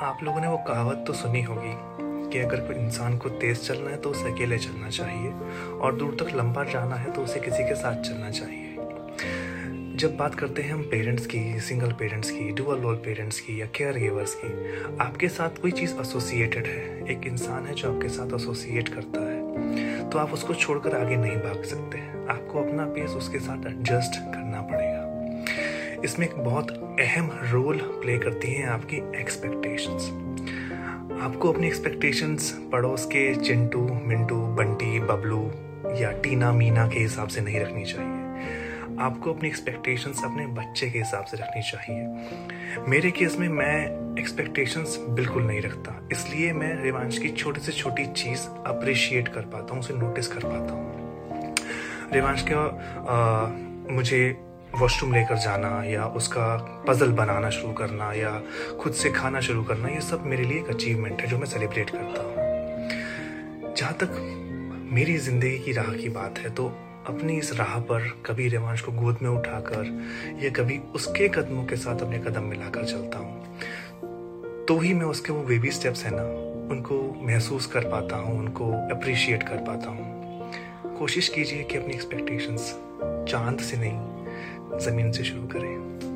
आप लोगों ने वो कहावत तो सुनी होगी कि अगर कोई इंसान को तेज़ चलना है तो उसे अकेले चलना चाहिए और दूर तक लंबा जाना है तो उसे किसी के साथ चलना चाहिए। जब बात करते हैं हम पेरेंट्स की, सिंगल पेरेंट्स की, डुअल रोल पेरेंट्स की या केयर गिवर्स की, आपके साथ कोई चीज़ एसोसिएटेड है? एक इंसान है जो आपके साथ एसोसिएट करता है तो आप उसको छोड़कर आगे नहीं भाग सकते। आपको अपना पेस उसके साथ एडजस्ट करना पड़ेगा। इसमें एक बहुत अहम रोल प्ले करती हैं आपकी एक्सपेक्टेशंस आपको अपनी एक्सपेक्टेशंस पड़ोस के चिंटू, मिंटू, बंटी, बबलू या टीना, मीना के हिसाब से नहीं रखनी चाहिए। आपको अपनी एक्सपेक्टेशंस अपने बच्चे के हिसाब से रखनी चाहिए। मेरे केस में मैं एक्सपेक्टेशंस बिल्कुल नहीं रखता। इसलिए मैं रिवांश की छोटी से छोटी चीज़ अप्रिशिएट कर पाता हूँ, उसे नोटिस कर पाता हूँ। रिवांश का मुझे वॉशरूम लेकर जाना या उसका पजल बनाना शुरू करना या खुद से खाना शुरू करना, ये सब मेरे लिए एक अचीवमेंट है जो मैं सेलिब्रेट करता हूँ। जहाँ तक मेरी ज़िंदगी की राह की बात है तो अपनी इस राह पर कभी रिवांश को गोद में उठाकर या कभी उसके कदमों के साथ अपने कदम मिलाकर चलता हूँ। तो ही मैं उसके वो बेबी स्टेप्स हैं ना, उनको महसूस कर पाता हूँ, उनको अप्रिशिएट कर पाता हूँ। कोशिश कीजिए कि अपनी एक्सपेक्टेशंस चाँद से नहीं ज़मीन से शुरू करें।